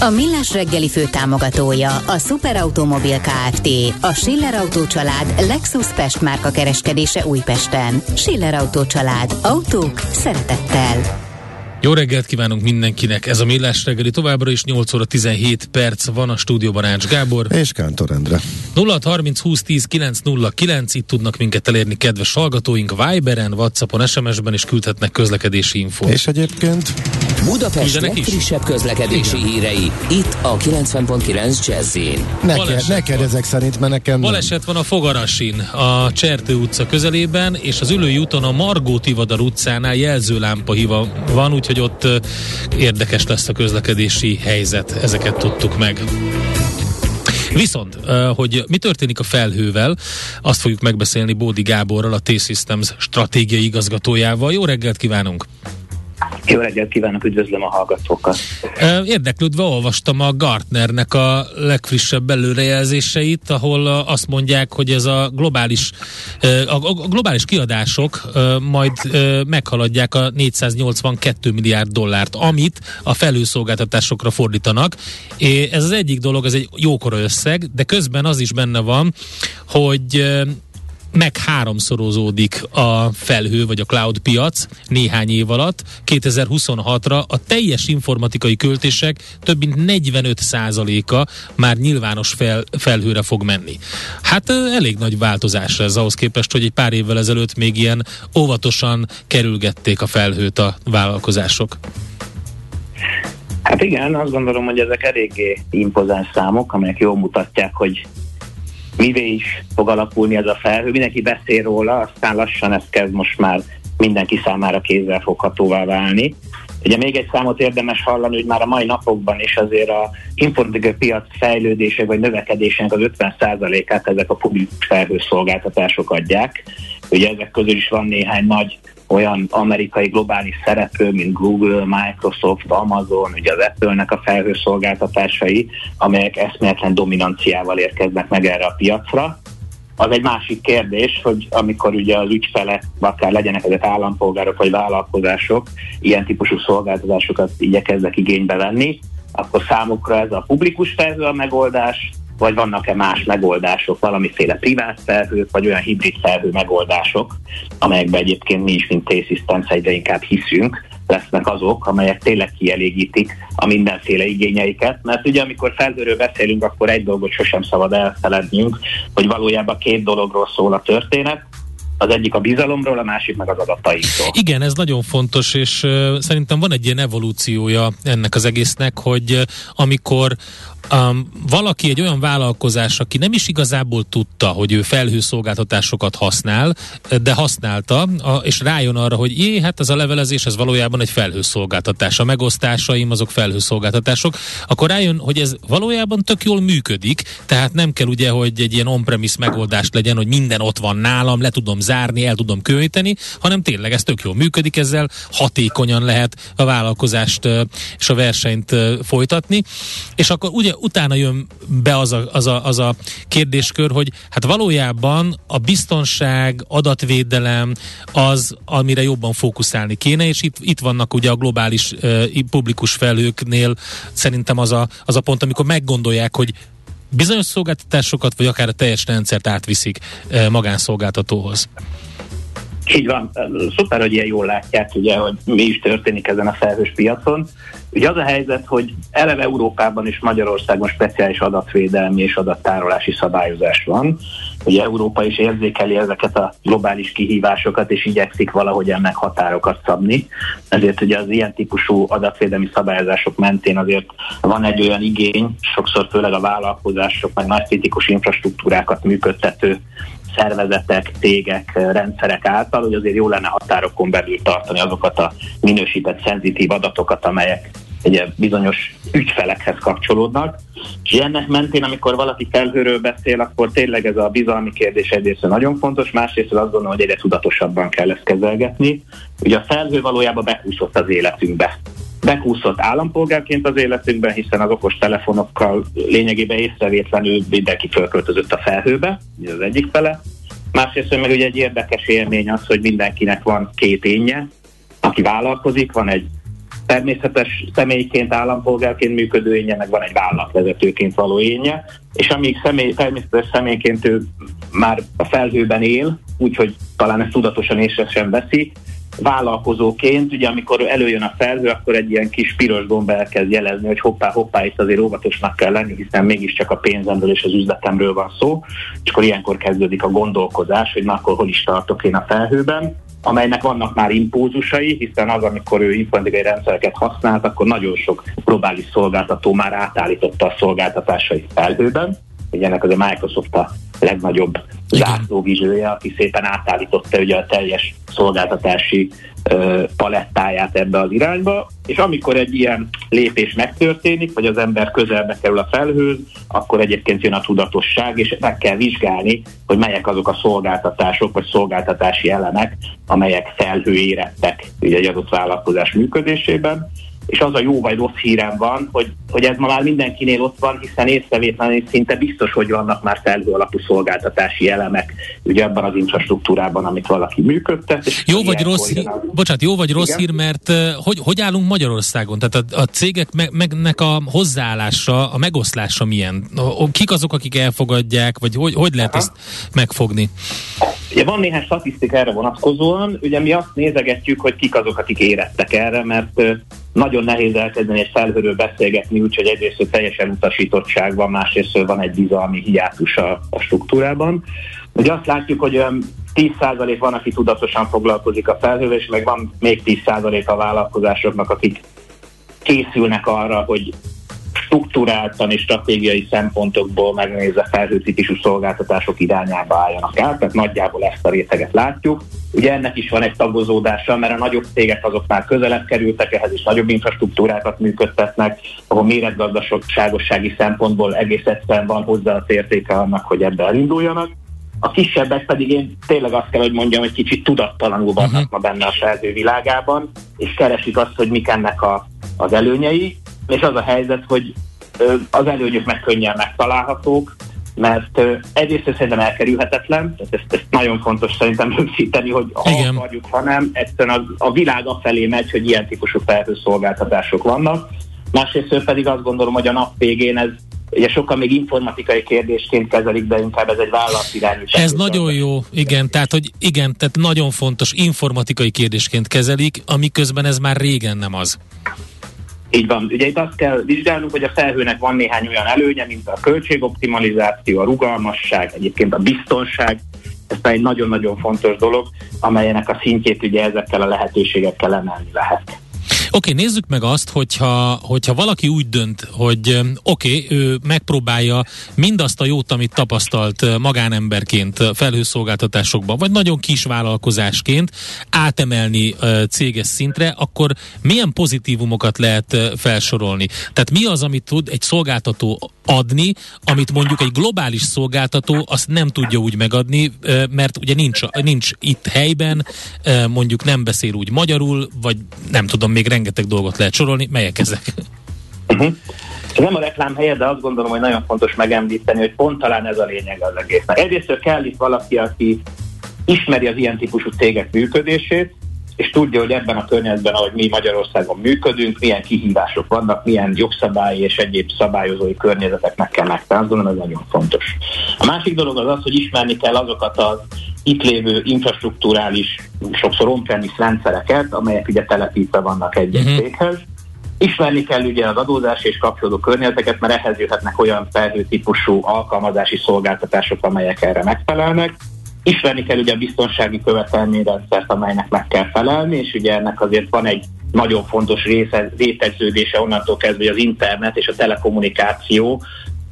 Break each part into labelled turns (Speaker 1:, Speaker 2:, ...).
Speaker 1: A Millás reggeli fő támogatója a Superautomobil KFT, a Schiller Auto család Lexus Pest márka kereskedése Újpesten. Schiller Auto család. Autók szeretettel.
Speaker 2: Jó reggelt kívánunk mindenkinek! Ez a Millás reggeli továbbra is 8 óra 17 perc van a stúdióban Ács Gábor.
Speaker 3: És Kántor Endre.
Speaker 2: 0 30 20 10 909, itt tudnak minket elérni kedves hallgatóink Viberen, Whatsappon, SMS-ben is küldhetnek közlekedési infót.
Speaker 3: És egyébként
Speaker 4: Budapest
Speaker 2: is?
Speaker 4: legfrissebb közlekedési hírei, itt a 90.9 jazz
Speaker 3: neked
Speaker 2: van.
Speaker 3: ezek szerint, mert nekem.
Speaker 2: Baleset van a Fogarasin, a Csertő utca közelében, és az Ülői úton a Margó Tivadar utcánál jelzőlámpa hiva van, úgyhogy ott érdekes lesz a közlekedési helyzet, ezeket tudtuk meg. Viszont, hogy mi történik a felhővel, azt fogjuk megbeszélni Bódi Gáborral, a T-Systems stratégiai igazgatójával. Jó reggelt kívánunk!
Speaker 5: Jó reggelt kívánok, üdvözlöm a hallgatókat.
Speaker 2: Érdeklődve olvastam a Gartnernek a legfrissebb előrejelzéseit, ahol azt mondják, hogy ez a globális, a globális kiadások majd meghaladják a 482 milliárd dollárt, amit a felhőszolgáltatásokra fordítanak. Ez az egyik dolog, ez egy jókora összeg, de közben az is benne van, hogy meg háromszorozódik a felhő vagy a cloud piac néhány év alatt. 2026-ra a teljes informatikai költések több mint 45%-a már nyilvános fel, felhőre fog menni. Hát elég nagy változás ez ahhoz képest, hogy egy pár évvel ezelőtt még ilyen óvatosan kerülgették a felhőt a vállalkozások.
Speaker 5: Hát igen, azt gondolom, hogy ezek eléggé impozáns számok, amelyek jól mutatják, hogy mivé is fog alakulni ez a felhő. Mindenki beszél róla, aztán lassan ez kezd most már mindenki számára kézzelfoghatóvá válni. Ugye még egy számot érdemes hallani, hogy már a mai napokban is azért a piac fejlődése vagy növekedésének az 50%-át ezek a publikus felhőszolgáltatások adják. Ugye ezek közül is van néhány nagy olyan amerikai globális szereplő, mint Google, Microsoft, Amazon, ugye az Apple-nek a felhőszolgáltatásai, amelyek eszméletlen dominanciával érkeznek meg erre a piacra. Az egy másik kérdés, hogy amikor ugye az ügyfele, akár legyenek ezek állampolgárok vagy vállalkozások, ilyen típusú szolgáltatásokat igyekeznek igénybe venni, akkor számukra ez a publikus felhő a megoldás, vagy vannak-e más megoldások, valamiféle privát felhők, vagy olyan hibrid felhő megoldások, amelyekben egyébként mi is, mint T-Systems egyre inkább hiszünk, lesznek azok, amelyek tényleg kielégítik a mindenféle igényeiket, mert ugye amikor felhőről beszélünk, akkor egy dolgot sosem szabad elfelednünk, hogy valójában két dologról szól a történet, az egyik a bizalomról, a másik meg az adatainkról.
Speaker 2: Igen, ez nagyon fontos, és uh, szerintem van egy ilyen evolúciója ennek az egésznek, hogy uh, amikor um, valaki egy olyan vállalkozás, aki nem is igazából tudta, hogy ő felhőszolgáltatásokat használ, de használta, a, és rájön arra, hogy jé, hát ez a levelezés, ez valójában egy felhőszolgáltatás. A megosztásaim azok felhőszolgáltatások, akkor rájön, hogy ez valójában tök jól működik, tehát nem kell ugye, hogy egy ilyen on-premise megoldást legyen, hogy minden ott van nálam, le tudom zárni, el tudom költeni, hanem tényleg ez tök jól működik, ezzel hatékonyan lehet a vállalkozást és a versenyt folytatni, és akkor ugye utána jön be az a, az, a, az a kérdéskör, hogy hát valójában a biztonság, adatvédelem az, amire jobban fókuszálni kéne, és itt, itt vannak ugye a globális uh, publikus felhőknél szerintem az a, az a pont, amikor meggondolják, hogy bizonyos szolgáltatásokat, vagy akár a teljes rendszert átviszik uh, magánszolgáltatóhoz.
Speaker 5: Így van, szuper, hogy ilyen jól látják, ugye, hogy mi is történik ezen a felhős piacon. Ugye az a helyzet, hogy eleve Európában és Magyarországon speciális adatvédelmi és adattárolási szabályozás van. Ugye Európa is érzékeli ezeket a globális kihívásokat, és igyekszik valahogy ennek határokat szabni. Ezért ugye az ilyen típusú adatvédelmi szabályozások mentén azért van egy olyan igény, sokszor főleg a vállalkozások, meg nagy kritikus infrastruktúrákat működtető szervezetek, cégek, rendszerek által, hogy azért jó lenne határokon belül tartani azokat a minősített szenzitív adatokat, amelyek ugye bizonyos ügyfelekhez kapcsolódnak. És ennek mentén, amikor valaki felhőről beszél, akkor tényleg ez a bizalmi kérdés egyrészt nagyon fontos, másrészt azt gondolom, hogy egyre tudatosabban kell ezt kezelgetni. Ugye a felhő valójában bekúszott az életünkbe bekúszott állampolgárként az életünkben, hiszen az okos telefonokkal lényegében észrevétlenül mindenki fölköltözött a felhőbe, ez az egyik fele. Másrészt meg ugye egy érdekes élmény az, hogy mindenkinek van két énje, aki vállalkozik, van egy természetes személyként, állampolgárként működő énje, meg van egy vállalatvezetőként való énje, és amíg személy, természetes személyként ő már a felhőben él, úgyhogy talán ezt tudatosan észre sem veszi, vállalkozóként, ugye amikor előjön a felhő, akkor egy ilyen kis piros gomba elkezd jelezni, hogy hoppá, hoppá, itt azért óvatosnak kell lenni, hiszen mégiscsak a pénzemről és az üzletemről van szó, és akkor ilyenkor kezdődik a gondolkodás, hogy na akkor hol is tartok én a felhőben, amelynek vannak már impulzusai, hiszen az, amikor ő informatikai rendszereket használt, akkor nagyon sok globális szolgáltató már átállította a szolgáltatásait felhőben. Ugye ennek az a Microsoft a legnagyobb zászlóvizsője, aki szépen átállította ugye a teljes szolgáltatási ö, palettáját ebbe az irányba, és amikor egy ilyen lépés megtörténik, vagy az ember közelbe kerül a felhőz, akkor egyébként jön a tudatosság, és meg kell vizsgálni, hogy melyek azok a szolgáltatások, vagy szolgáltatási elemek, amelyek felhő érettek ugye egy adott vállalkozás működésében, és az a jó vagy rossz hírem van, hogy, hogy ez ma már mindenkinél ott van, hiszen észrevétlenül szinte biztos, hogy vannak már felhő alapú szolgáltatási elemek ugye ebben az infrastruktúrában, amit valaki működtet.
Speaker 2: Jó vagy rossz hír, az... bocsánat, jó vagy rossz Igen? hír, mert hogy, hogy állunk Magyarországon? Tehát a, a cégek meg, megnek a hozzáállása, a megoszlása milyen? Kik azok, akik elfogadják, vagy hogy, hogy lehet Aha. ezt megfogni?
Speaker 5: Ugye van néhány statisztika erre vonatkozóan, ugye mi azt nézegetjük, hogy kik azok, akik érettek erre, mert nagyon nehéz elkezdeni egy felhőről beszélgetni, úgyhogy egyrészt teljesen utasítottság van, másrészt van egy bizalmi hiátus a, a struktúrában. Ugye azt látjuk, hogy 10% van, aki tudatosan foglalkozik a felhővel, és meg van még 10% a vállalkozásoknak, akik készülnek arra, hogy struktúráltan és stratégiai szempontokból megnézve felhőtípusú szolgáltatások irányába álljanak el, tehát nagyjából ezt a réteget látjuk. Ugye ennek is van egy tagozódása, mert a nagyobb cégek azok már közelebb kerültek ehhez, is nagyobb infrastruktúrákat működtetnek, ahol méretgazdaságossági szempontból egész egyszerűen van hozzá az értéke annak, hogy ebbe elinduljanak. A kisebbek pedig én tényleg azt kell, hogy mondjam, hogy kicsit tudattalanul vannak uh-huh. ma benne a felhő világában, és keresik azt, hogy mik ennek a, az előnyei, és az a helyzet, hogy az előnyök meg könnyen megtalálhatók, mert egyrészt szerintem elkerülhetetlen, tehát ezt, ezt nagyon fontos szerintem rögzíteni, hogy ha Igen. akarjuk, ha nem, egyszerűen a, a világ afelé megy, hogy ilyen típusú felhőszolgáltatások vannak. Másrészt pedig azt gondolom, hogy a nap végén ez ugye sokan még informatikai kérdésként kezelik, de inkább ez egy vállalatirányítás.
Speaker 2: Ez nagyon jó, igen, tehát hogy igen, tehát nagyon fontos informatikai kérdésként kezelik, amiközben ez már régen nem az.
Speaker 5: Így van. Ugye itt azt kell vizsgálnunk, hogy a felhőnek van néhány olyan előnye, mint a költségoptimalizáció, a rugalmasság, egyébként a biztonság. Ez egy nagyon-nagyon fontos dolog, amelyenek a szintjét ugye ezekkel a lehetőségekkel emelni lehet.
Speaker 2: Oké, okay, nézzük meg azt, hogyha, hogyha valaki úgy dönt, hogy oké, okay, ő megpróbálja mindazt a jót, amit tapasztalt magánemberként felhőszolgáltatásokban, vagy nagyon kis vállalkozásként átemelni céges szintre, akkor milyen pozitívumokat lehet felsorolni? Tehát mi az, amit tud egy szolgáltató adni, amit mondjuk egy globális szolgáltató azt nem tudja úgy megadni, mert ugye nincs, nincs itt helyben, mondjuk nem beszél úgy magyarul, vagy nem tudom, még rengeteg dolgot lehet sorolni, melyek ezek?
Speaker 5: Uh-huh. Nem a reklám helye, de azt gondolom, hogy nagyon fontos megemlíteni, hogy pont talán ez a lényeg az egésznek. Egyrészt kell itt valaki, aki ismeri az ilyen típusú cégek működését, és tudja, hogy ebben a környezetben, ahogy mi Magyarországon működünk, milyen kihívások vannak, milyen jogszabályi és egyéb szabályozói környezeteknek kell gondolom, ez nagyon fontos. A másik dolog az az, hogy ismerni kell azokat az itt lévő infrastruktúrális, sokszor on rendszereket, amelyek ugye telepítve vannak egy uh-huh. céghez. Ismerni kell ugye az adózás és kapcsolódó környezeteket, mert ehhez jöhetnek olyan felhőtípusú alkalmazási szolgáltatások, amelyek erre megfelelnek Ismerni kell ugye a biztonsági követelményrendszert, amelynek meg kell felelni, és ugye ennek azért van egy nagyon fontos része, rétegződése onnantól kezdve, hogy az internet és a telekommunikáció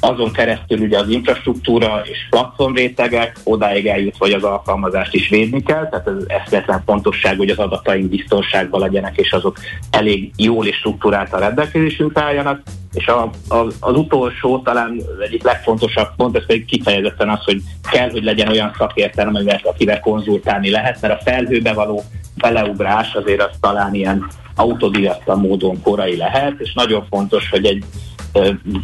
Speaker 5: azon keresztül ugye az infrastruktúra és platformrétegek odáig eljut, hogy az alkalmazást is védni kell, tehát ez eszmetlen fontosság, hogy az adataink biztonságban legyenek, és azok elég jól és struktúráltan rendelkezésünkre álljanak, és a, a, az utolsó, talán egyik legfontosabb pont, ez pedig kifejezetten az, hogy kell, hogy legyen olyan szakértelem, akivel konzultálni lehet, mert a felhőbe való beleugrás azért az talán ilyen autodidatta módon korai lehet, és nagyon fontos, hogy egy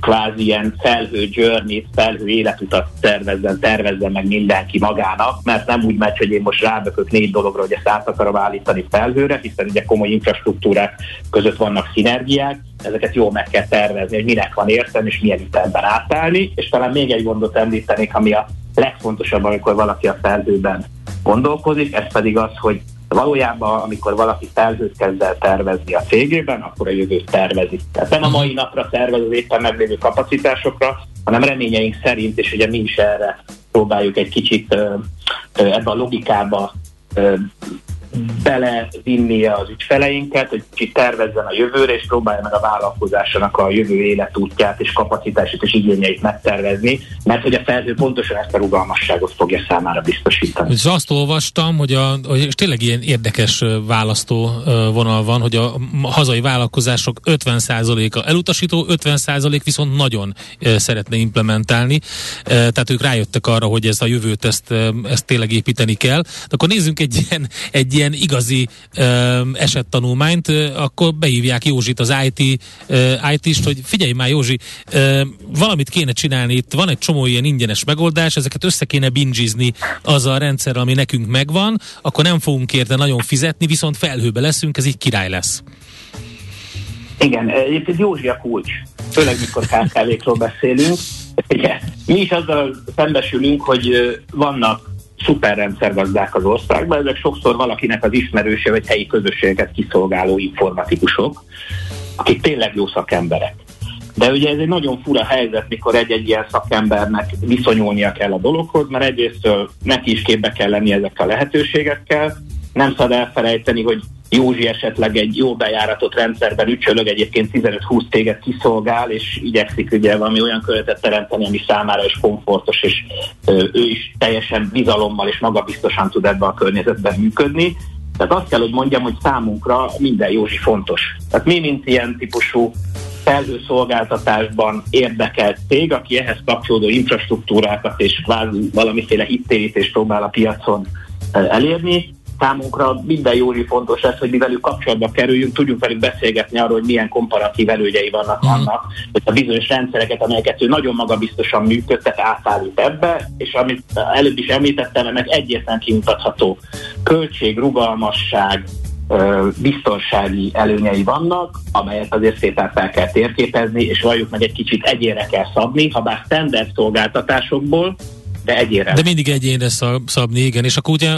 Speaker 5: kvázi ilyen felhő journey felhő életutat tervezzen, tervezzen meg mindenki magának, mert nem úgy megy, hogy én most rábökök négy dologra, hogy ezt át akarom állítani felhőre, hiszen ugye komoly infrastruktúrák között vannak szinergiák, ezeket jól meg kell tervezni, hogy minek van értem, és milyen ütemben átállni, és talán még egy gondot említenék, ami a legfontosabb, amikor valaki a felhőben gondolkozik, ez pedig az, hogy valójában, amikor valaki felhőt kezd el tervezni a cégében, akkor a jövőt tervezi. Tehát nem a mai napra tervez az éppen meglévő kapacitásokra, hanem reményeink szerint, és ugye mi is erre próbáljuk egy kicsit ebbe a logikába belevinni az ügyfeleinket, hogy kicsit tervezzen a jövőre, és próbálja meg a vállalkozásának a jövő életútját és kapacitását és igényeit megtervezni, mert hogy a felhő pontosan ezt a rugalmasságot fogja számára biztosítani.
Speaker 2: És azt olvastam, hogy, a, és tényleg ilyen érdekes választó vonal van, hogy a hazai vállalkozások 50%-a elutasító, 50% viszont nagyon szeretne implementálni, tehát ők rájöttek arra, hogy ez a jövőt ezt, ezt tényleg építeni kell. De akkor nézzünk egy ilyen, egy ilyen igazi ö, esettanulmányt, ö, akkor behívják Józsit az IT, ö, IT-st, hogy figyelj már Józsi, ö, valamit kéne csinálni, itt van egy csomó ilyen ingyenes megoldás, ezeket össze kéne bingizni az a rendszer, ami nekünk megvan, akkor nem fogunk érte nagyon fizetni, viszont felhőbe leszünk, ez így király lesz.
Speaker 5: Igen, egyébként Józsi a kulcs, főleg mikor KKV-król beszélünk. Ugye, mi is azzal szembesülünk, hogy vannak szuperrendszergazdák az országban, ezek sokszor valakinek az ismerőse vagy helyi közösségeket kiszolgáló informatikusok, akik tényleg jó szakemberek. De ugye ez egy nagyon fura helyzet, mikor egy-egy ilyen szakembernek viszonyulnia kell a dologhoz, mert egyrésztől neki is képbe kell lenni ezekkel a lehetőségekkel, nem szabad elfelejteni, hogy Józsi esetleg egy jó bejáratott rendszerben ücsölög, egyébként 15-20 téged kiszolgál, és igyekszik ugye valami olyan körletet teremteni, ami számára is komfortos, és ő is teljesen bizalommal és magabiztosan tud ebben a környezetben működni. Tehát azt kell, hogy mondjam, hogy számunkra minden Józsi fontos. Tehát mi, mint ilyen típusú felhőszolgáltatásban érdekelt cég, aki ehhez kapcsolódó infrastruktúrákat és valamiféle hittérítést próbál a piacon elérni, számunkra minden jóri fontos ez, hogy mivel ők kapcsolatba kerüljünk, tudjunk velük beszélgetni arról, hogy milyen komparatív előnyei vannak mm. annak, hogy a bizonyos rendszereket, amelyeket ő nagyon magabiztosan működtet, átállít ebbe, és amit előbb is említettem, ennek egyértelműen kimutatható költség, rugalmasság, biztonsági előnyei vannak, amelyet azért szépen fel kell térképezni, és valljuk meg egy kicsit egyére kell szabni, ha bár standard szolgáltatásokból, de egyére.
Speaker 2: De mindig egyénre szabni, igen, és akkor ugye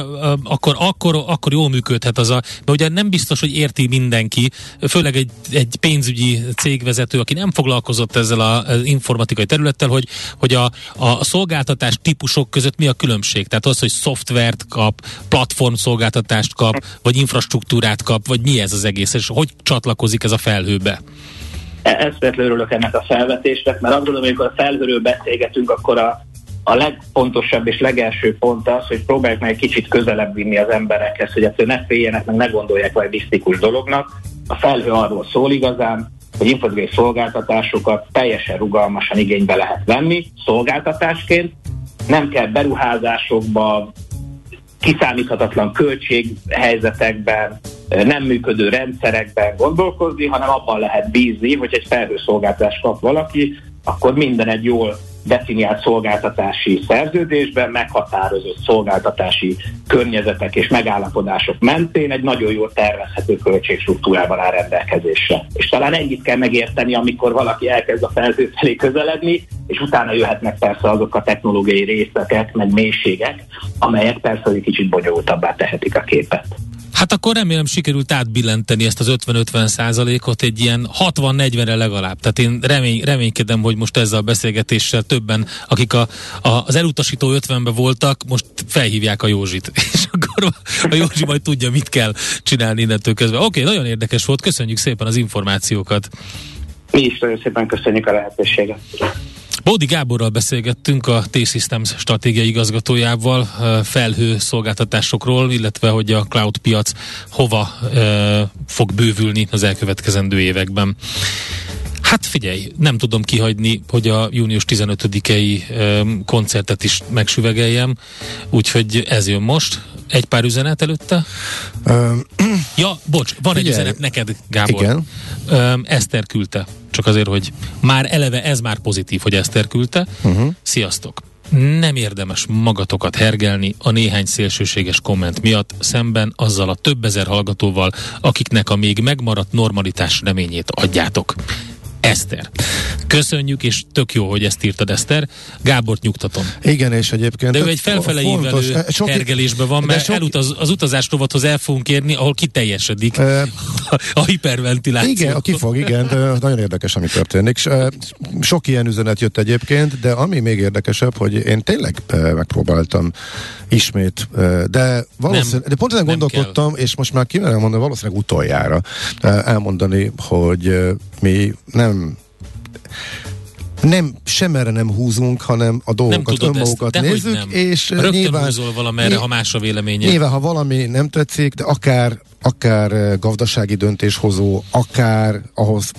Speaker 2: akkor, akkor, akkor jól működhet az a, mert ugye nem biztos, hogy érti mindenki, főleg egy, egy pénzügyi cégvezető, aki nem foglalkozott ezzel az informatikai területtel, hogy, hogy a, a szolgáltatás típusok között mi a különbség. Tehát az, hogy szoftvert kap, platform szolgáltatást kap, vagy infrastruktúrát kap, vagy mi ez az egész, és hogy csatlakozik ez a felhőbe?
Speaker 5: Eszvetlen örülök ennek a felvetésnek, mert azt gondolom, amikor a felhőről beszélgetünk, akkor a a legfontosabb és legelső pont az, hogy próbáljuk meg egy kicsit közelebb vinni az emberekhez, hogy ettől ne féljenek, meg ne gondolják valami misztikus dolognak. A felhő arról szól igazán, hogy informatikai szolgáltatásokat teljesen rugalmasan igénybe lehet venni szolgáltatásként. Nem kell beruházásokba, kiszámíthatatlan költséghelyzetekben, nem működő rendszerekben gondolkozni, hanem abban lehet bízni, hogy egy felhőszolgáltatást kap valaki, akkor minden egy jól definiált szolgáltatási szerződésben meghatározott szolgáltatási környezetek és megállapodások mentén egy nagyon jól tervezhető költségstruktúrában áll rendelkezésre. És talán ennyit kell megérteni, amikor valaki elkezd a felhő felé közeledni, és utána jöhetnek persze azok a technológiai részletek, meg mélységek, amelyek persze egy kicsit bonyolultabbá tehetik a képet.
Speaker 2: Hát akkor remélem sikerült átbillenteni ezt az 50-50 százalékot egy ilyen 60-40-re legalább. Tehát én remény, reménykedem, hogy most ezzel a beszélgetéssel többen, akik a, a, az elutasító 50-ben voltak, most felhívják a Józsit. És akkor a Józsi majd tudja, mit kell csinálni innentől közben. Oké, okay, nagyon érdekes volt, köszönjük szépen az információkat.
Speaker 5: Mi is nagyon szépen köszönjük a lehetőséget.
Speaker 2: Bódi Gáborral beszélgettünk a T-Systems stratégiai igazgatójával felhő szolgáltatásokról, illetve hogy a cloud piac hova e, fog bővülni az elkövetkezendő években. Hát figyelj, nem tudom kihagyni, hogy a június 15-i koncertet is megsüvegeljem, úgyhogy ez jön most. Egy pár üzenet előtte? Um, ja, bocs, van figyelj, egy üzenet neked, Gábor.
Speaker 3: Igen.
Speaker 2: Um, Eszter küldte. Csak azért, hogy már eleve ez már pozitív, hogy Eszter küldte. Uh-huh. Sziasztok! nem érdemes magatokat hergelni a néhány szélsőséges komment miatt szemben azzal a több ezer hallgatóval, akiknek a még megmaradt normalitás reményét adjátok. Eszter. Köszönjük, és tök jó, hogy ezt írtad, Eszter. Gábort nyugtatom.
Speaker 3: Igen, és egyébként...
Speaker 2: De ő egy felfele ívelő sok, hergelésben van, mert sok, elutaz, az utazás rovathoz el fogunk érni, ahol kiteljesedik e, a hiperventiláció.
Speaker 3: Igen, a kifog, igen, de nagyon érdekes, ami történik. Sok ilyen üzenet jött egyébként, de ami még érdekesebb, hogy én tényleg megpróbáltam ismét, de valószínűleg, de pont ezen gondolkodtam, kell. és most már kimerem mondani, valószínűleg utoljára elmondani, hogy mi nem nem, sem erre nem húzunk, hanem a dolgokat, nem önmagukat ezt, nézzük,
Speaker 2: nem.
Speaker 3: és
Speaker 2: Rögtön nyilván... húzol valamerre, ha más a véleménye.
Speaker 3: Nyilván, ha valami nem tetszik, de akár, akár gazdasági döntéshozó, akár ahhoz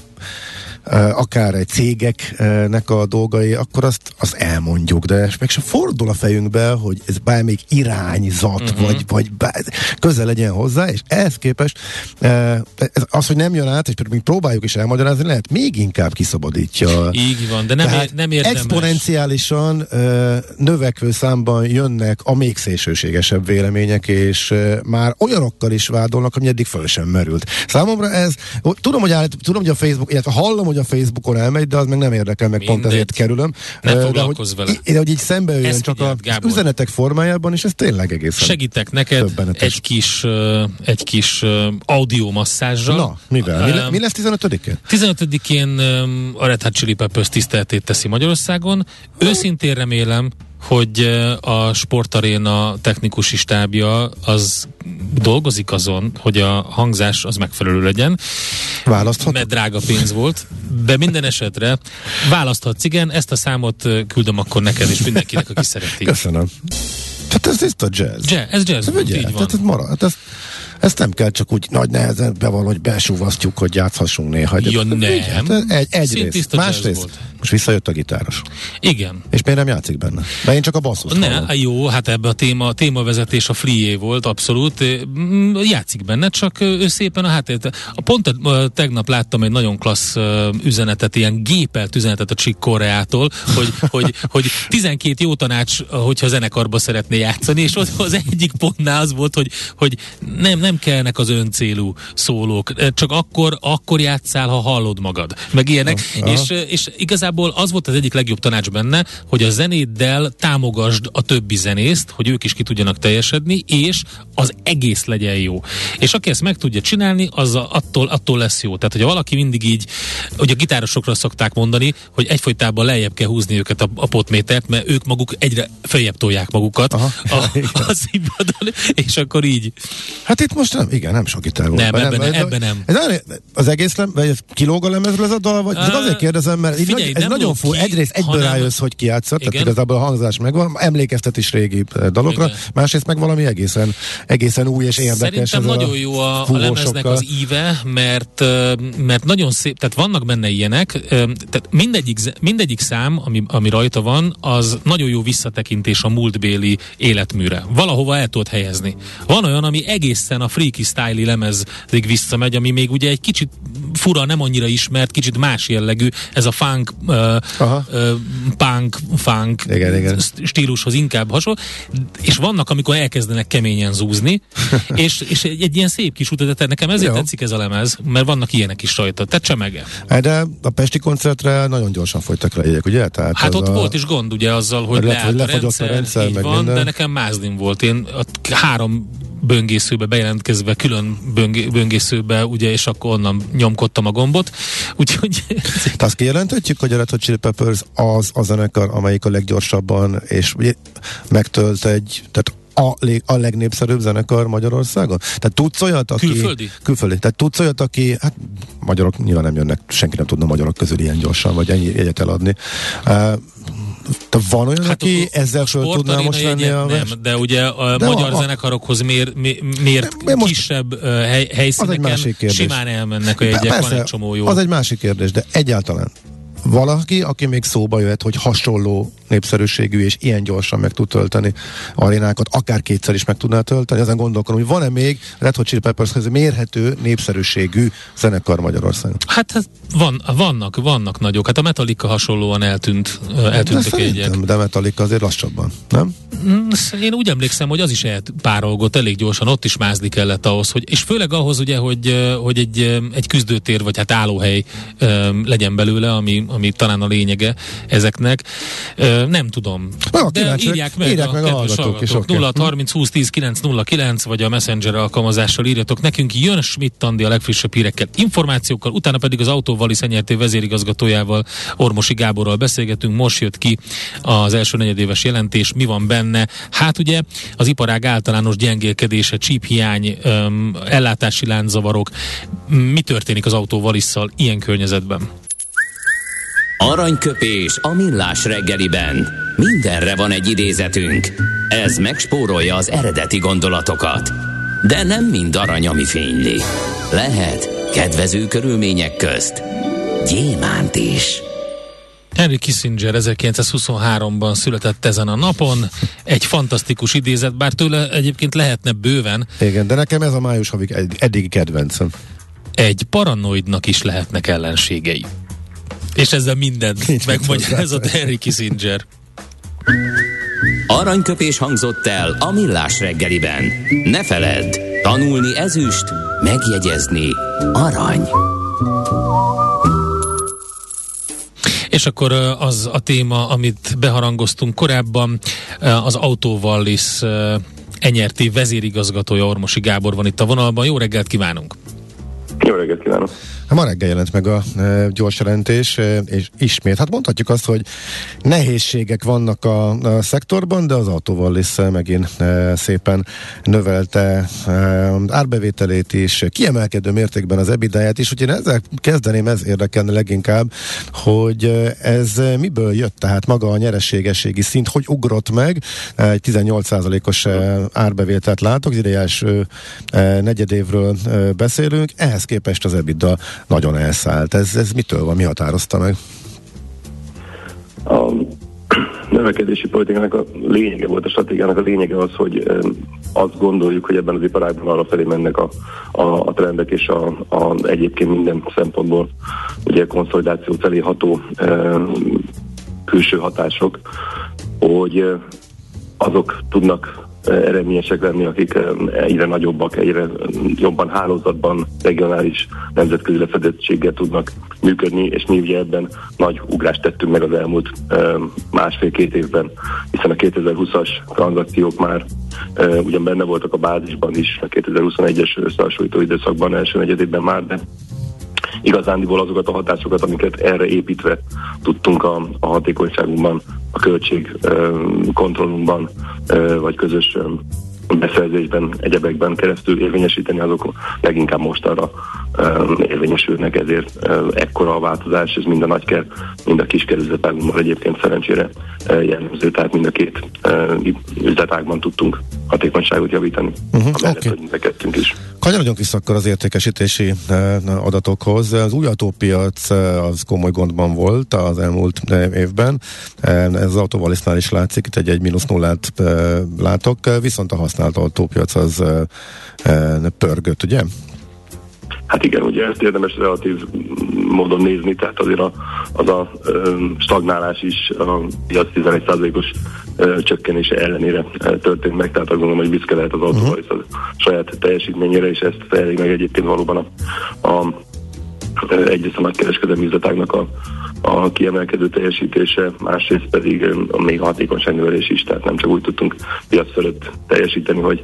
Speaker 3: akár egy cégeknek a dolgai, akkor azt, azt elmondjuk, de meg sem fordul a fejünkbe, hogy ez bármelyik irányzat, uh-huh. vagy, vagy bár, közel legyen hozzá, és ehhez képest ez, az, hogy nem jön át, és még próbáljuk is elmagyarázni, lehet még inkább kiszabadítja.
Speaker 2: Így van, de nem, ér, nem érdemes.
Speaker 3: Exponenciálisan növekvő számban jönnek a még szélsőségesebb vélemények, és már olyanokkal is vádolnak, ami eddig föl sem merült. Számomra ez, tudom, hogy, áll, tudom, hogy a Facebook, illetve hallom, hogy a Facebookon elmegy, de az meg nem érdekel, meg Mindegy. pont ezért kerülöm.
Speaker 2: Ne de foglalkozz vele.
Speaker 3: Így, hogy így szembe jön csak a Gábor. üzenetek formájában, és ez tényleg egészen
Speaker 2: Segítek neked egy kis, egy kis audiomasszázsal.
Speaker 3: Na, mivel? Mi, mi lesz 15-én?
Speaker 2: 15-én a Red Hot Chili Peppers tiszteletét teszi Magyarországon. Őszintén remélem, hogy a sportaréna technikusi stábja az dolgozik azon, hogy a hangzás az megfelelő legyen.
Speaker 3: Választhat?
Speaker 2: Mert drága pénz volt. De minden esetre választhatsz, igen, ezt a számot küldöm akkor neked és mindenkinek, aki szereti.
Speaker 3: Köszönöm. Tehát ez, ez a jazz.
Speaker 2: jazz ez jazz,
Speaker 3: ez így van. Tehát ez marad. Hát ez, ezt nem kell csak úgy nagy nehezen bevallani, hogy besúvasztjuk, hogy játszhassunk néha.
Speaker 2: Ja, nem.
Speaker 3: Hát egy, egyrészt. Másrészt, most visszajött a gitáros.
Speaker 2: Igen.
Speaker 3: És miért nem játszik benne? Mert én csak a basszus
Speaker 2: Ne, hallom. jó, hát ebbe a téma, témavezetés a flié volt, abszolút. Játszik benne, csak ő szépen a háttérte. A pont a, tegnap láttam egy nagyon klassz üzenetet, ilyen gépelt üzenetet a Chick Koreától, hogy, hogy, hogy 12 jó tanács, hogyha zenekarba szeretné játszani, és az egyik pontnál az volt, hogy, hogy nem, nem kellnek az öncélú szólók, csak akkor, akkor játszál, ha hallod magad. Meg ilyenek. És, és igazából az volt az egyik legjobb tanács benne, hogy a zenéddel támogasd a többi zenészt, hogy ők is ki tudjanak teljesedni, és az egész legyen jó. És aki ezt meg tudja csinálni, az a, attól, attól lesz jó. Tehát, hogyha valaki mindig így, hogy a gitárosokra szokták mondani, hogy egyfolytában lejjebb kell húzni őket a, a potmétert, mert ők maguk egyre feljebb tolják magukat Aha, a, a színpadon, és akkor így.
Speaker 3: Hát itt most nem, igen, nem sok gitár volt.
Speaker 2: Nem, ebben, nem, ebben nem.
Speaker 3: Ez, az egész lem, vagy kilóg a lemezről ez a dal, vagy uh, azért kérdezem, mert figyelj, nagy, ez nagyon fú, egyrészt egyből hanem... rájössz, hogy ki játszott, tehát igazából a hangzás megvan, emlékeztet is régi eh, dalokra, Igen. másrészt meg valami egészen, egészen új és érdekes.
Speaker 2: Szerintem nagyon a jó a, a lemeznek az íve, mert, mert nagyon szép, tehát vannak benne ilyenek, eh, tehát mindegyik, mindegyik szám, ami, ami rajta van, az nagyon jó visszatekintés a múltbéli életműre. Valahova el tudod helyezni. Van olyan, ami egészen a freaky style lemezig visszamegy, ami még ugye egy kicsit fura, nem annyira ismert, kicsit más jellegű, ez a funk uh, uh, punk, funk
Speaker 3: igen, igen.
Speaker 2: stílushoz inkább hasonló, és vannak, amikor elkezdenek keményen zúzni, és, és egy, egy ilyen szép kis utat, nekem ezért Jó. tetszik ez a lemez, mert vannak ilyenek is rajta, tehát csemege.
Speaker 3: De a Pesti koncertre nagyon gyorsan folytak le jegyek, ugye?
Speaker 2: Tehát hát ott a... volt is gond ugye azzal, hogy
Speaker 3: le, a rendszer, a rendszer
Speaker 2: így van, minden. de nekem mázlim volt. Én a három böngészőbe bejelentkezve, külön böngé, böngészőbe, ugye, és akkor onnan nyomkodtam a gombot. Úgyhogy...
Speaker 3: Te azt kijelenthetjük, hogy a Red Hot Chili Peppers az a zenekar, amelyik a leggyorsabban, és ugye megtölt egy, tehát a, a legnépszerűbb zenekar Magyarországon? Tehát tudsz olyat, aki...
Speaker 2: Külföldi?
Speaker 3: Külföldi. Tehát tudsz olyat, aki, hát magyarok nyilván nem jönnek, senki nem tudna magyarok közül ilyen gyorsan, vagy ennyi jegyet eladni. Uh, de van olyan, hát aki ezzel föl tudná most venni a
Speaker 2: Nem, de ugye a de magyar a, zenekarokhoz miért, miért de most kisebb hely, helyszíneken simán elmennek a jegyek, Persze, van egy csomó jó.
Speaker 3: Az egy másik kérdés, de egyáltalán valaki, aki még szóba jöhet, hogy hasonló népszerűségű és ilyen gyorsan meg tud tölteni arénákat, akár kétszer is meg tudná tölteni. Ezen gondolkodom, hogy van-e még Red Hot Chili Peppershez mérhető népszerűségű zenekar Magyarországon?
Speaker 2: Hát, hát van, vannak, vannak nagyok. Hát a Metallica hasonlóan eltűnt, eltűntek egyek.
Speaker 3: De Metallica azért lassabban, nem?
Speaker 2: Mm, én úgy emlékszem, hogy az is elpárolgott elég gyorsan, ott is mázni kellett ahhoz, hogy, és főleg ahhoz ugye, hogy, hogy egy, egy küzdőtér, vagy hát állóhely legyen belőle, ami, ami talán a lényege ezeknek. Nem tudom.
Speaker 3: Na, De írják meg írják a meg kedves hallgatók. hallgatók.
Speaker 2: 0 30 20 10 9 0 9 vagy a Messenger alkalmazással írjatok nekünk. Jön Schmidt a legfrissebb hírekkel, információkkal, utána pedig az Autóvali Szenyerté vezérigazgatójával, Ormosi Gáborral beszélgetünk. Most jött ki az első negyedéves jelentés. Mi van benne? Hát ugye az iparág általános gyengélkedése, csíphiány, ellátási lánzavarok. Mi történik az autóvalisszal ilyen környezetben?
Speaker 4: Aranyköpés a millás reggeliben. Mindenre van egy idézetünk. Ez megspórolja az eredeti gondolatokat. De nem mind arany, ami fényli. Lehet kedvező körülmények közt gyémánt is.
Speaker 2: Henry Kissinger 1923-ban született ezen a napon. Egy fantasztikus idézet, bár tőle egyébként lehetne bőven.
Speaker 3: Igen, de nekem ez a május havik eddigi kedvencem.
Speaker 2: Egy paranoidnak is lehetnek ellenségei. És ezzel mindent megmagyarázott Henry Kissinger.
Speaker 4: Aranyköpés hangzott el a millás reggeliben. Ne feledd, tanulni ezüst, megjegyezni arany.
Speaker 2: És akkor az a téma, amit beharangoztunk korábban, az Autóvallis Enyerti vezérigazgatója Ormosi Gábor van itt a vonalban. Jó reggelt kívánunk!
Speaker 6: Jó reggelt kívánok!
Speaker 3: Ma reggel jelent meg a e, gyors jelentés, e, és ismét, hát mondhatjuk azt, hogy nehézségek vannak a, a szektorban, de az autóval is megint e, szépen növelte e, árbevételét is, kiemelkedő mértékben az ebidáját is, úgyhogy ezzel kezdeném, ez érdekelne leginkább, hogy ez miből jött, tehát maga a nyerességességi szint, hogy ugrott meg, egy 18%-os e, árbevételt látok, az idei első e, negyedévről e, beszélünk, ehhez képest az EBITDA nagyon elszállt. Ez, ez mitől van, mi határozta meg?
Speaker 6: A növekedési politikának a lényege volt, a stratégiának a lényege az, hogy azt gondoljuk, hogy ebben az iparágban arra felé mennek a, a, a trendek és a, a, egyébként minden szempontból ugye konszolidáció felé ható e, külső hatások, hogy azok tudnak eredményesek lenni, akik egyre nagyobbak, egyre jobban hálózatban, regionális, nemzetközi lefedettséggel tudnak működni, és mi ugye ebben nagy ugrást tettünk meg az elmúlt másfél-két évben, hiszen a 2020-as tranzakciók már ugyan benne voltak a bázisban is, a 2021-es összehasonlító időszakban, első negyedében már, de igazándiból azokat a hatásokat, amiket erre építve tudtunk a, a hatékonyságunkban, a költség kontrollunkban, vagy közös beszerzésben, egyebekben keresztül érvényesíteni, azok leginkább most arra érvényesülnek, ezért ekkora a változás, ez mind a nagyker, mind a kis üzletágunkban egyébként szerencsére jellemző, tehát mind a két üzletágban tudtunk hatékonyságot javítani, uh-huh, amellett, okay. hogy is.
Speaker 3: Kanyarodjunk vissza akkor az értékesítési adatokhoz. Az új autópiac az komoly gondban volt az elmúlt évben. Ez az autóvalisznál is látszik, itt egy, egy mínusz nullát látok, viszont a használt autópiac az pörgött, ugye?
Speaker 6: Hát igen, ugye ezt érdemes relatív módon nézni, tehát azért a, az a ö, stagnálás is a piac 11%-os ö, csökkenése ellenére ö, történt meg, tehát azt gondolom, hogy büszke lehet az autóval uh-huh. a saját teljesítményére, és ezt felelég meg egyébként valóban a, a egyrészt a nagykereskedelmi üzletágnak a, a kiemelkedő teljesítése, másrészt pedig még a hatékonyságnövelés is, tehát nem csak úgy tudtunk piac fölött teljesíteni, hogy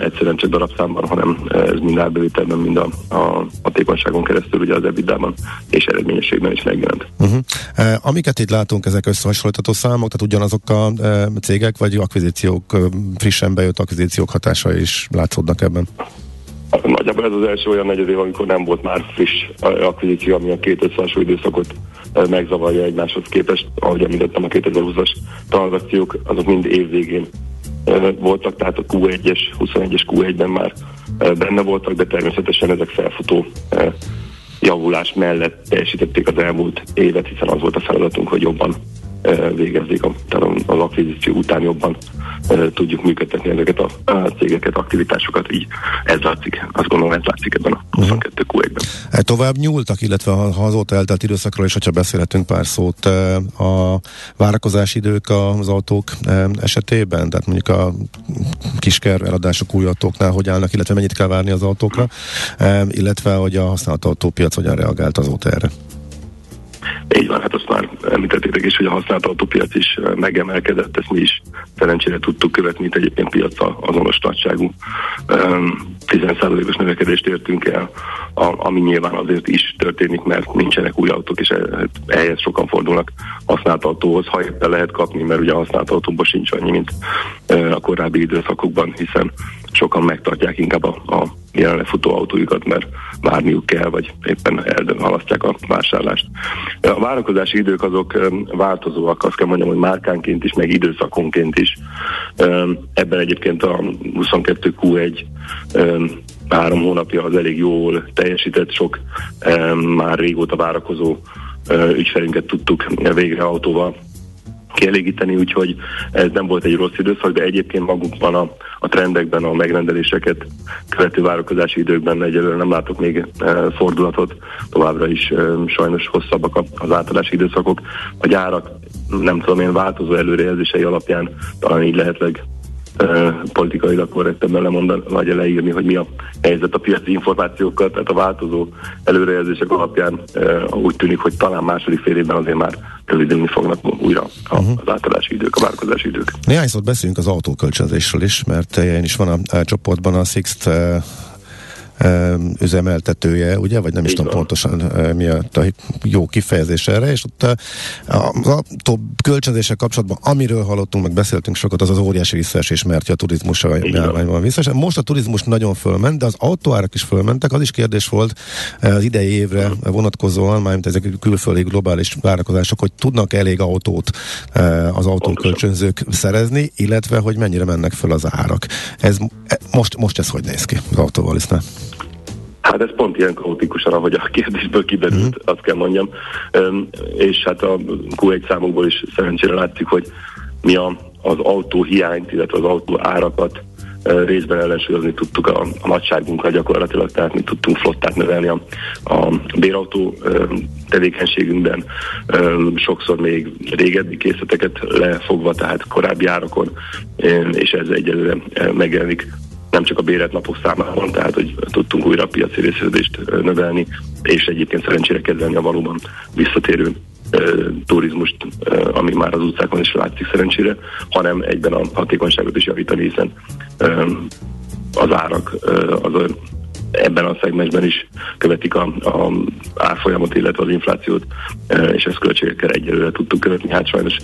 Speaker 6: egyszerűen csak darabszámban, hanem ez mind árbevételben, mind a, a hatékonyságon keresztül ugye az ebitdában és eredményességben is megjelent.
Speaker 3: Uh-huh. E, amiket itt látunk, ezek összehasonlítható számok, tehát ugyanazok a e, cégek, vagy akvizíciók, frissen bejött akvizíciók hatása is látszódnak ebben?
Speaker 6: Nagyjából ez az első olyan negyed év, amikor nem volt már friss akvizíció, ami a két összeállású időszakot megzavarja egymáshoz képest. Ahogy említettem, a 2020-as tranzakciók azok mind évvégén voltak, tehát a Q1-es, 21-es Q1-ben már benne voltak, de természetesen ezek felfutó javulás mellett teljesítették az elmúlt évet, hiszen az volt a feladatunk, hogy jobban végezzék, a, tehát az akvizíció után jobban tudjuk működtetni ezeket a, a cégeket, aktivitásokat, így ez látszik, azt gondolom ez látszik ebben a 22 q ben
Speaker 3: e, Tovább nyúltak, illetve ha azóta eltelt időszakról is, hogyha beszélhetünk pár szót, a várakozási idők az autók esetében, tehát mondjuk a kisker eladások új autóknál hogy állnak, illetve mennyit kell várni az autókra, illetve hogy a használt autópiac hogyan reagált azóta erre.
Speaker 6: Így van, hát azt már említettétek is, hogy a használt autópiac is megemelkedett, ezt mi is szerencsére tudtuk követni, mint egyébként piaca azonos nagyságú 10%-os növekedést értünk el, ami nyilván azért is történik, mert nincsenek új autók, és ehhez sokan fordulnak használt autóhoz, ha éppen lehet kapni, mert ugye a használt autóban sincs annyi, mint a korábbi időszakokban, hiszen sokan megtartják inkább a, a jelenleg futó autójukat, mert várniuk kell, vagy éppen halasztják a vásárlást. A várakozási idők azok változóak, azt kell mondjam, hogy márkánként is, meg időszakonként is. Ebben egyébként a 22 Q1 három hónapja az elég jól teljesített, sok már régóta várakozó ügyfelünket tudtuk végre autóval kielégíteni, úgyhogy ez nem volt egy rossz időszak, de egyébként magukban a, a trendekben, a megrendeléseket követő várakozási időkben egyelőre nem látok még e, fordulatot, továbbra is e, sajnos hosszabbak az átadási időszakok. A gyárak nem tudom én változó előrejelzései alapján talán így lehetleg politikailag korrektebben lemondani, vagy leírni, hogy mi a helyzet a piaci információkkal, tehát a változó előrejelzések alapján úgy tűnik, hogy talán második fél évben azért már rövidülni fognak újra uh-huh. az átadási idők, a várkozási idők.
Speaker 3: Néhány szót beszélünk az autókölcsönzésről is, mert ilyen is van a, a csoportban a Sixt üzemeltetője, ugye, vagy nem is tudom pontosan mi a, a jó kifejezés erre, és ott az autó kölcsönzéssel kapcsolatban, amiről hallottunk, meg beszéltünk sokat, az az óriási visszaesés, mert a turizmus a járványban visszaesés. Most a turizmus nagyon fölment, de az autóárak is fölmentek, az is kérdés volt az idei évre vonatkozóan, mármint ezek külföldi globális várakozások, hogy tudnak elég autót az autókölcsönzők szerezni, illetve hogy mennyire mennek föl az árak. Ez, e, most, most ez hogy néz ki az autóval is?
Speaker 6: Hát ez pont ilyen kaotikusan, ahogy a kérdésből kiderült, mm. azt kell mondjam. És hát a Q1 számokból is szerencsére látszik, hogy mi a, az autó hiányt, illetve az autó árakat részben ellensúlyozni tudtuk a, a nagyságunkkal gyakorlatilag, tehát mi tudtunk flottát növelni a, a bérautó tevékenységünkben, sokszor még régebbi készleteket lefogva, tehát korábbi árakon, és ez egyelőre megjelenik nem csak a bérelt napok számában, tehát hogy tudtunk újra a piaci részvédést növelni, és egyébként szerencsére kezelni a valóban visszatérő turizmust, ami már az utcákon is látszik szerencsére, hanem egyben a hatékonyságot is javítani, hiszen az árak az ebben a szegmensben is követik a, a árfolyamot, illetve az inflációt, e, és ezt költségekkel egyelőre tudtuk követni. Hát sajnos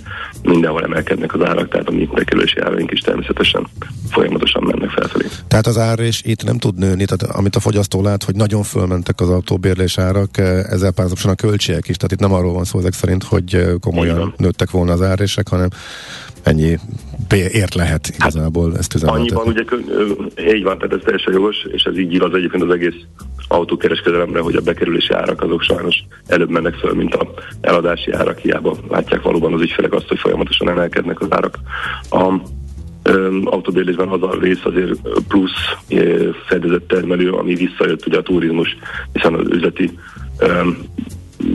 Speaker 6: mindenhol emelkednek az árak, tehát a mi bekerülési áraink is természetesen folyamatosan mennek felfelé.
Speaker 3: Tehát az ár és itt nem tud nőni, tehát amit a fogyasztó lát, hogy nagyon fölmentek az autóbérlés árak, e, ezzel párhuzamosan a költségek is, tehát itt nem arról van szó ezek szerint, hogy e, komolyan nőttek volna az árések, hanem ennyi ért lehet igazából hát, ezt
Speaker 6: üzemeltetni. Annyiban ugye, így van, tehát ez teljesen jogos, és ez így igaz egyébként az egész autókereskedelemre, hogy a bekerülési árak azok sajnos előbb mennek föl, mint a eladási árak, hiába látják valóban az ügyfelek azt, hogy folyamatosan emelkednek az árak. A, autóbérlésben az a rész azért plusz fedezett termelő, ami visszajött ugye a turizmus, hiszen az üzleti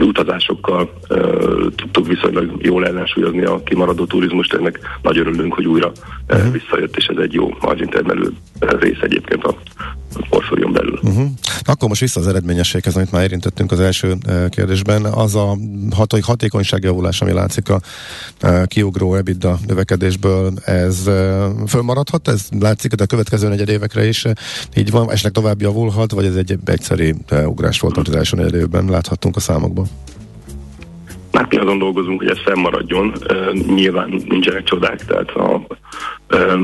Speaker 6: utazásokkal tudtuk viszonylag jól ellensúlyozni a kimaradó turizmust, ennek nagy örülünk, hogy újra uh, visszajött, és ez egy jó margin termelő rész egyébként a, portfólión belül.
Speaker 3: Uh-huh. Akkor most vissza az eredményességhez, amit már érintettünk az első kérdésben. Az a hat- hatékonyságjavulás, ami látszik a kiugró EBITDA növekedésből, ez fölmaradhat? Ez látszik, de a következő negyed évekre is így van, esnek tovább javulhat, vagy ez egy egyszerű ugrás volt, amit az első negyed évben láthattunk a számokban?
Speaker 6: Hát mi azon dolgozunk, hogy ez fennmaradjon. Nyilván nincsenek csodák, tehát a,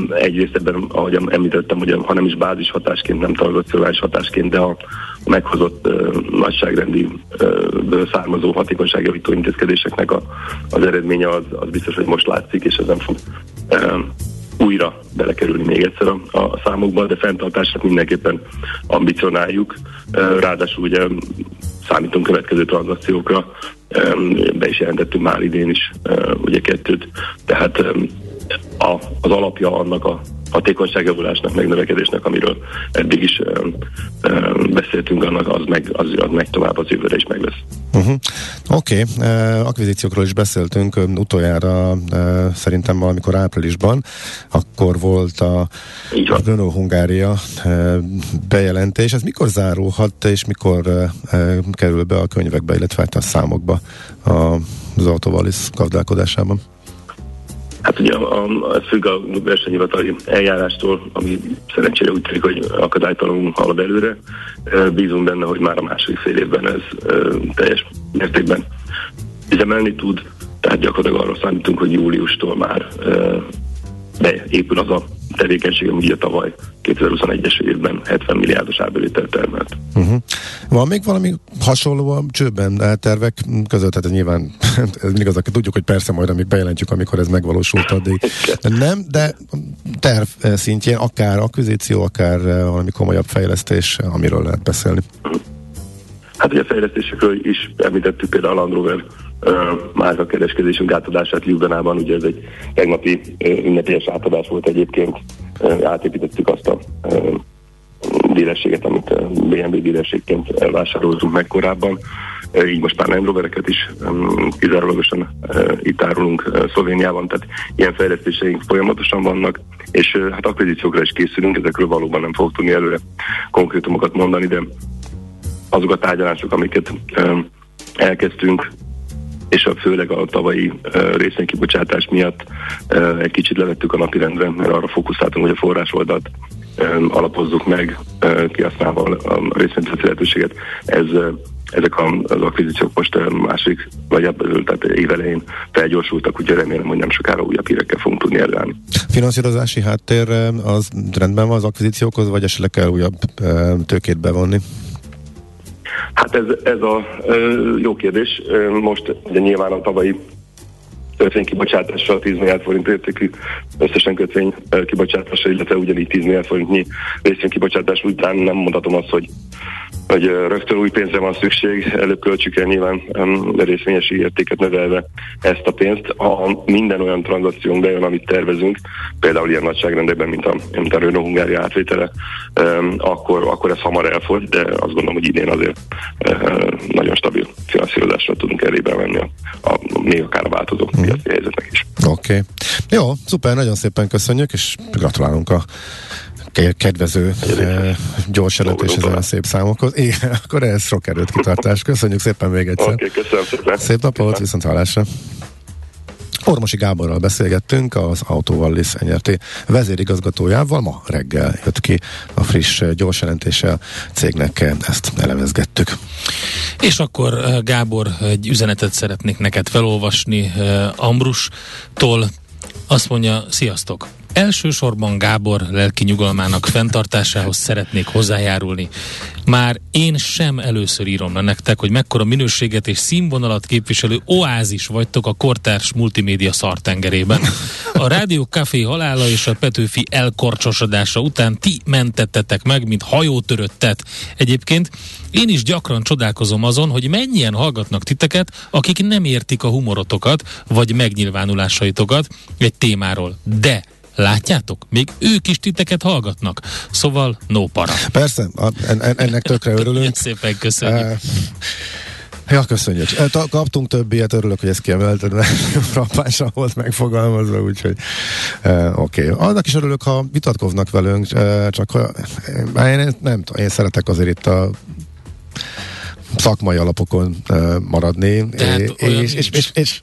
Speaker 6: egyrészt ebben, ahogy említettem, hogy ha nem is bázis hatásként, nem tranzakcionális hatásként, de a meghozott nagyságrendi származó hatékonyságjavító intézkedéseknek a, az eredménye az, az biztos, hogy most látszik, és ez nem fog újra belekerülni még egyszer a, a számokba, de fenntartását mindenképpen ambicionáljuk. Ráadásul ugye számítunk következő tranzakciókra, be is jelentettünk már idén is ugye kettőt, tehát a, az alapja annak a hatékonyságjavulásnak, meg növekedésnek, amiről eddig is ö, ö, beszéltünk, annak az meg, az, az meg tovább az jövőre is meg lesz.
Speaker 3: Uh-huh. Oké, okay. uh, akvizíciókról is beszéltünk uh, utoljára uh, szerintem valamikor áprilisban, akkor volt a, Renault Hungária uh, bejelentés. Ez mikor zárulhat, és mikor uh, uh, kerül be a könyvekbe, illetve hát a számokba az Autovalis gazdálkodásában?
Speaker 6: Hát ugye a, a, ez függ a versenyhivatali eljárástól, ami szerencsére úgy tűnik, hogy akadálytalanul halad előre. Bízunk benne, hogy már a második fél évben ez teljes mértékben üzemelni tud, tehát gyakorlatilag arra számítunk, hogy júliustól már beépül az a tevékenység, ami ugye tavaly 2021-es évben 70 milliárdos árbevételt termelt. Uh-huh.
Speaker 3: Van még valami hasonló a csőben tervek között? Tehát nyilván ez mindig az, tudjuk, hogy persze majd amit bejelentjük, amikor ez megvalósult addig. Nem, de terv szintjén akár akvizíció, akár valami komolyabb fejlesztés, amiről lehet beszélni. Uh-huh.
Speaker 6: Hát ugye a fejlesztésekről is említettük például a Land Rover márka kereskedésünk átadását Ljubljanában, ugye ez egy tegnapi ünnepélyes átadás volt egyébként, átépítettük azt a dírességet, amit BMW dírességként elvásároltunk meg korábban. Így most már Land Rovereket is kizárólagosan itt árulunk Szlovéniában, tehát ilyen fejlesztéseink folyamatosan vannak, és hát akvizíciókra is készülünk, ezekről valóban nem fogok tudni előre konkrétumokat mondani, de azok a tárgyalások, amiket elkezdtünk, és a főleg a tavalyi uh, részvénykibocsátás miatt egy kicsit levettük a napirendre, mert arra fókuszáltunk, hogy a forrásoldat um, alapozzuk meg, uh, kihasználva a részvénypiaci lehetőséget. Ez ezek az akvizíciók most másik, vagy ebből, tehát évelején felgyorsultak, úgyhogy remélem, hogy nem sokára újabb hírekkel fogunk tudni előállni.
Speaker 3: Finanszírozási háttér az rendben van az akvizíciókhoz, vagy esetleg kell újabb tőkét bevonni?
Speaker 6: Hát ez, ez a jó kérdés. Most ugye nyilván a tavalyi kötvénykibocsátással 10 milliárd forint értékű összesen kötvény kibocsátása, illetve ugyanígy 10 milliárd forintnyi részvénykibocsátás után nem mondhatom azt, hogy hogy rögtön új pénzre van szükség, előbb költsük el nyilván részvényesi értéket növelve ezt a pénzt. Ha minden olyan tranzakciónk bejön, amit tervezünk, például ilyen nagyságrendekben, mint a, mint a Renault Hungária átvétele, akkor, akkor ez hamar elfogy, de azt gondolom, hogy idén azért nagyon stabil finanszírozásra tudunk elébe menni a, a, még akár a változó mm. piaci helyzetnek is.
Speaker 3: Oké. Okay. Jó, szuper, nagyon szépen köszönjük, és gratulálunk a kedvező e, gyors jelentéshez a szép számokhoz. Igen, akkor ez sok erőt kitartás. Köszönjük szépen még egyszer.
Speaker 6: Okay, köszönöm szépen.
Speaker 3: Szép napot, viszont hallásra. Ormosi Gáborral beszélgettünk, az Autóvallis NRT vezérigazgatójával. Ma reggel jött ki a friss gyors jelentése cégnek, ezt elemezgettük.
Speaker 2: És akkor Gábor, egy üzenetet szeretnék neked felolvasni Ambrustól. Azt mondja, sziasztok! Elsősorban Gábor lelki nyugalmának fenntartásához szeretnék hozzájárulni. Már én sem először írom le nektek, hogy mekkora minőséget és színvonalat képviselő oázis vagytok a kortárs multimédia szartengerében. A Rádió Café halála és a Petőfi elkorcsosodása után ti mentettetek meg, mint hajótöröttet. Egyébként én is gyakran csodálkozom azon, hogy mennyien hallgatnak titeket, akik nem értik a humorotokat, vagy megnyilvánulásaitokat egy témáról. De Látjátok? Még ők is titeket hallgatnak. Szóval no para.
Speaker 3: Persze, ennek tökre örülünk.
Speaker 2: szépen köszönjük. Uh,
Speaker 3: Ja, köszönjük. Kaptunk több ilyet, örülök, hogy ezt kiemelted, mert frappánsan volt megfogalmazva, úgyhogy uh, oké. Okay. Annak is örülök, ha vitatkoznak velünk, csak ha, én nem én szeretek azért itt a szakmai alapokon maradni.
Speaker 2: és, és,
Speaker 3: és, és, és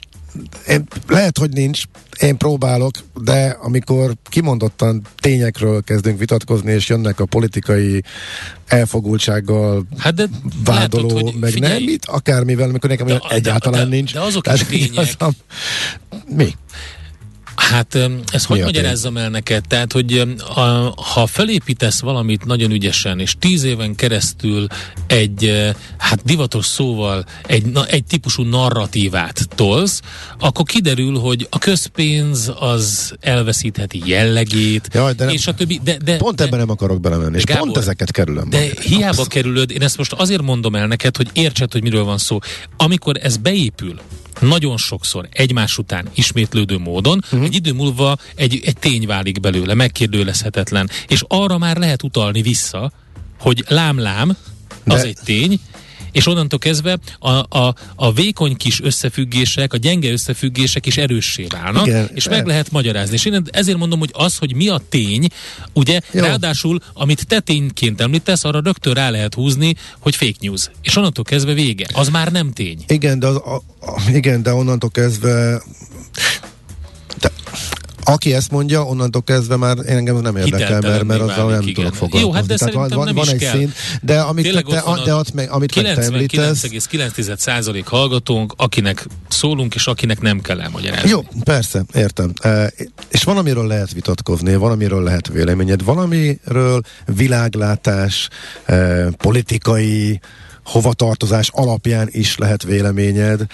Speaker 3: én, lehet, hogy nincs, én próbálok, de amikor kimondottan tényekről kezdünk vitatkozni, és jönnek a politikai elfogultsággal hát de vádoló, látod, hogy meg figyelj, nem, mit, akármivel, amikor nekem de, egyáltalán
Speaker 2: de,
Speaker 3: nincs.
Speaker 2: De azok is tények.
Speaker 3: Mi?
Speaker 2: Hát ezt hogy magyarázzam el neked? Tehát, hogy a, ha felépítesz valamit nagyon ügyesen, és tíz éven keresztül egy, hát divatos szóval egy, na, egy típusú narratívát tolsz, akkor kiderül, hogy a közpénz az elveszítheti jellegét,
Speaker 3: Jaj, de
Speaker 2: és a többi. De, de,
Speaker 3: pont
Speaker 2: de,
Speaker 3: ebben nem akarok belemenni, és Gábor, pont ezeket kerülöm.
Speaker 2: De meg. hiába Abszett. kerülöd, én ezt most azért mondom el neked, hogy értsed, hogy miről van szó. Amikor ez beépül, nagyon sokszor egymás után ismétlődő módon, uh-huh. egy idő múlva egy, egy tény válik belőle, megkérdőlezhetetlen. És arra már lehet utalni vissza, hogy lám-lám, az De... egy tény, és onnantól kezdve a, a, a vékony kis összefüggések, a gyenge összefüggések is erőssé válnak, Igen, és meg lehet magyarázni. És én ezért mondom, hogy az, hogy mi a tény, ugye, Jó. ráadásul, amit te tényként említesz, arra rögtön rá lehet húzni, hogy fake news. És onnantól kezdve vége. Az már nem tény.
Speaker 3: Igen, de, az, a, igen, de onnantól kezdve aki ezt mondja, onnantól kezdve már én engem nem érdekel, mert, mert azzal nem igen. tudok foglalkozni. Jó, hát de Tehát van, van, van egy kell. szint, de amit Tényleg te, te, de ott, amit
Speaker 2: 99,9% hallgatónk, akinek szólunk, és akinek nem kell elmagyarázni.
Speaker 3: Jó, persze, értem. E, és van, amiről lehet vitatkozni, van, amiről lehet véleményed, van, amiről világlátás, e, politikai, hovatartozás alapján is lehet véleményed.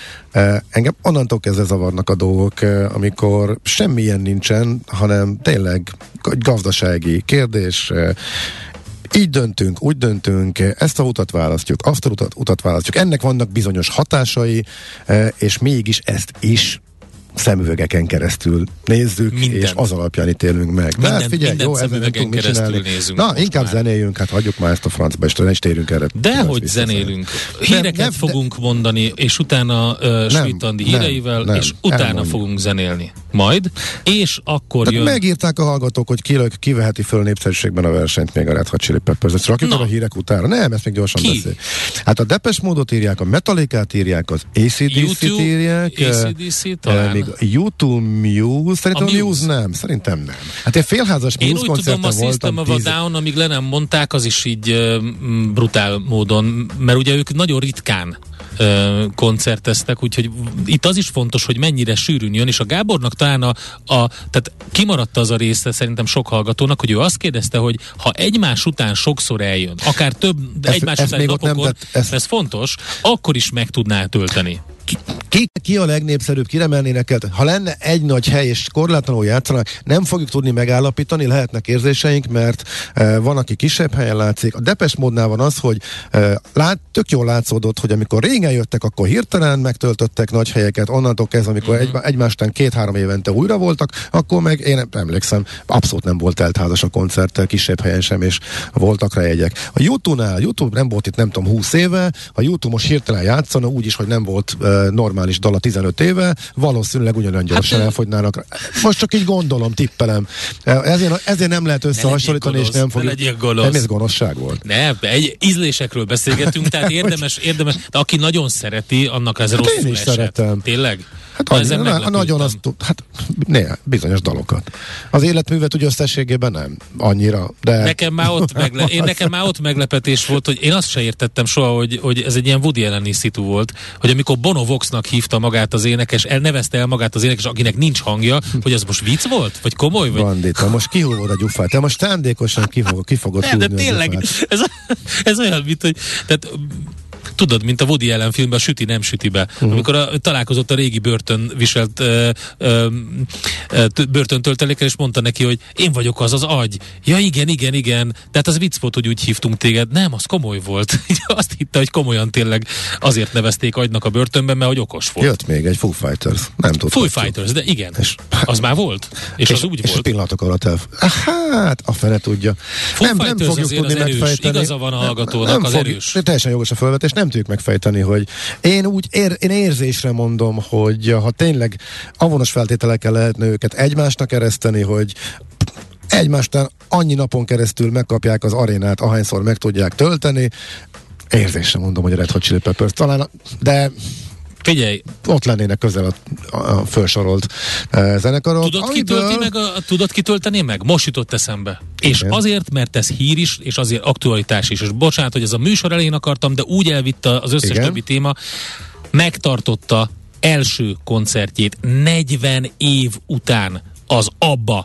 Speaker 3: Engem onnantól kezdve zavarnak a dolgok, amikor semmilyen nincsen, hanem tényleg gazdasági kérdés, így döntünk, úgy döntünk, ezt a utat választjuk, azt a utat, utat választjuk. Ennek vannak bizonyos hatásai, és mégis ezt is szemüvegeken keresztül nézzük, minden. és az alapján ítélünk meg.
Speaker 2: De minden, figyelj, minden jó, ezzel nem tudunk. Nézünk
Speaker 3: Na, inkább már. zenéljünk, hát hagyjuk már ezt a francba, és ne is térjünk erre.
Speaker 2: De hogy zenélünk. Híreket nem, nem, fogunk de... mondani, és utána uh, Svitandi híreivel, nem, és utána elmondjuk. fogunk zenélni. Majd, és akkor
Speaker 3: de
Speaker 2: jön...
Speaker 3: Megírták a hallgatók, hogy ki, kiveheti föl népszerűségben a versenyt még a Red Hot Chili Peppers. Ezt rakjuk a hírek utára. Nem, ezt még gyorsan ki? beszél. Hát a Depes módot írják, a Metallicát írják, az ACDC-t írják.
Speaker 2: ACDC talán. Még
Speaker 3: a YouTube Muse, szerintem a Muse. Muse nem, szerintem nem. Hát egy félházas
Speaker 2: Én Muse úgy tudom, a System of a Down, amíg le nem mondták, az is így uh, brutál módon, mert ugye ők nagyon ritkán koncerteztek, úgyhogy itt az is fontos, hogy mennyire sűrűn jön, és a Gábornak talán a, a tehát kimaradt az a része szerintem sok hallgatónak, hogy ő azt kérdezte, hogy ha egymás után sokszor eljön, akár több ez, egymás ez után napokon, nem, ez, ez fontos, akkor is meg tudná tölteni
Speaker 3: ki, ki a legnépszerűbb, kire mennének el? Ha lenne egy nagy hely és korlátlanul játszanak, nem fogjuk tudni megállapítani, lehetnek érzéseink, mert e, van, aki kisebb helyen látszik. A Depes módnál van az, hogy e, lát, tök jól látszódott, hogy amikor régen jöttek, akkor hirtelen megtöltöttek nagy helyeket, onnantól kezdve, amikor uh-huh. egy, egymástán két-három évente újra voltak, akkor meg én emlékszem, abszolút nem volt teltházas a koncert, kisebb helyen sem, és voltak rá jegyek. A YouTube-nál, YouTube nem volt itt nem tudom 20 éve, a YouTube most hirtelen játszana, úgy is, hogy nem volt e, normális dal a 15 éve, valószínűleg ugyanolyan gyorsan hát, elfogynának. Most csak így gondolom, tippelem. Ezért, ezért nem lehet összehasonlítani, és nem fogjuk. Nem ez gonoszság volt.
Speaker 2: Ne, egy ízlésekről beszélgetünk, tehát érdemes, érdemes, de aki nagyon szereti, annak ez hát rossz én is esett. szeretem. Tényleg?
Speaker 3: Hát annyi, na, nagyon azt tud, hát néha, bizonyos dalokat. Az életművet úgy összességében nem annyira, de...
Speaker 2: Nekem már ott, megle- én nekem már ott meglepetés volt, hogy én azt se értettem soha, hogy, hogy ez egy ilyen Woody Allen szitu volt, hogy amikor Bono Voxnak hívta magát az énekes, elnevezte el magát az énekes, akinek nincs hangja, hogy az most vicc volt? Vagy komoly? Vagy?
Speaker 3: Bandita, most kihúvod a gyufát. Te most szándékosan kifogod, kifogod
Speaker 2: Nem, de tényleg, ez, ez olyan, mint hogy tehát tudod, mint a Woody Allen filmben, a Süti nem sütibe, uh-huh. amikor a, találkozott a régi börtön viselt ö, ö, ö, börtöntöltelékkel, és mondta neki, hogy én vagyok az az agy. Ja igen, igen, igen. Tehát az vicc volt, hogy úgy hívtunk téged. Nem, az komoly volt. Azt hitte, hogy komolyan tényleg azért nevezték agynak a börtönben, mert hogy okos volt.
Speaker 3: Jött még egy Foo Fighters. Nem tudom.
Speaker 2: Foo Fighters, de igen. És, az már volt. És, és az úgy
Speaker 3: és
Speaker 2: volt.
Speaker 3: pillanatok alatt el... Hát, a fene tudja.
Speaker 2: Foo nem, nem fogjuk tudni az erős. Igaza van a hallgatónak, nem, az
Speaker 3: fog,
Speaker 2: erős.
Speaker 3: Teljesen jogos a felvetés. Nem nem tudjuk megfejteni, hogy én úgy ér, én érzésre mondom, hogy ha tényleg avonos feltételekkel lehetne őket egymásnak ereszteni, hogy egymástán annyi napon keresztül megkapják az arénát, ahányszor meg tudják tölteni, érzésre mondom, hogy a Red Hot Chili Peppers talán, de
Speaker 2: Figyelj,
Speaker 3: ott lennének közel a, a, felsorolt e, zenekarok.
Speaker 2: Tudod, amiből... kitölti meg a, tudod kitölteni meg? Most jutott eszembe. És Igen. azért, mert ez hír is, és azért aktualitás is. És bocsánat, hogy ez a műsor elején akartam, de úgy elvitte az összes Igen. többi téma, megtartotta első koncertjét 40 év után az ABBA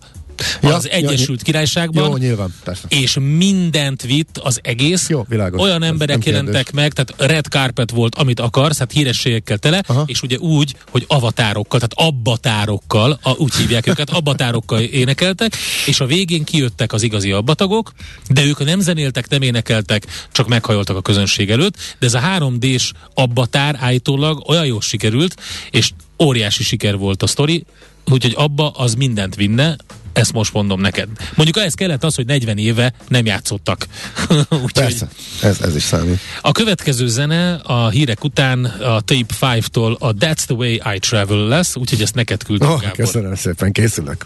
Speaker 2: ja, az Egyesült ja, Királyságban.
Speaker 3: Jó, nyilván, persze.
Speaker 2: És mindent vitt az egész.
Speaker 3: Jó, világos.
Speaker 2: Olyan emberek jelentek meg, tehát red carpet volt, amit akarsz, hát hírességekkel tele, Aha. és ugye úgy, hogy avatárokkal, tehát abbatárokkal, a, úgy hívják őket, abbatárokkal énekeltek, és a végén kijöttek az igazi abbatagok, de ők nem zenéltek, nem énekeltek, csak meghajoltak a közönség előtt, de ez a 3D-s abbatár állítólag olyan jól sikerült, és óriási siker volt a sztori, úgyhogy abba az mindent vinne, ezt most mondom neked. Mondjuk ehhez kellett az, hogy 40 éve nem játszottak.
Speaker 3: Úgyhogy Persze, ez, ez is számít.
Speaker 2: A következő zene a hírek után a Tape 5-tól a That's the Way I Travel lesz, úgyhogy ezt neked küldtem,
Speaker 3: oh, Köszönöm szépen, készülök.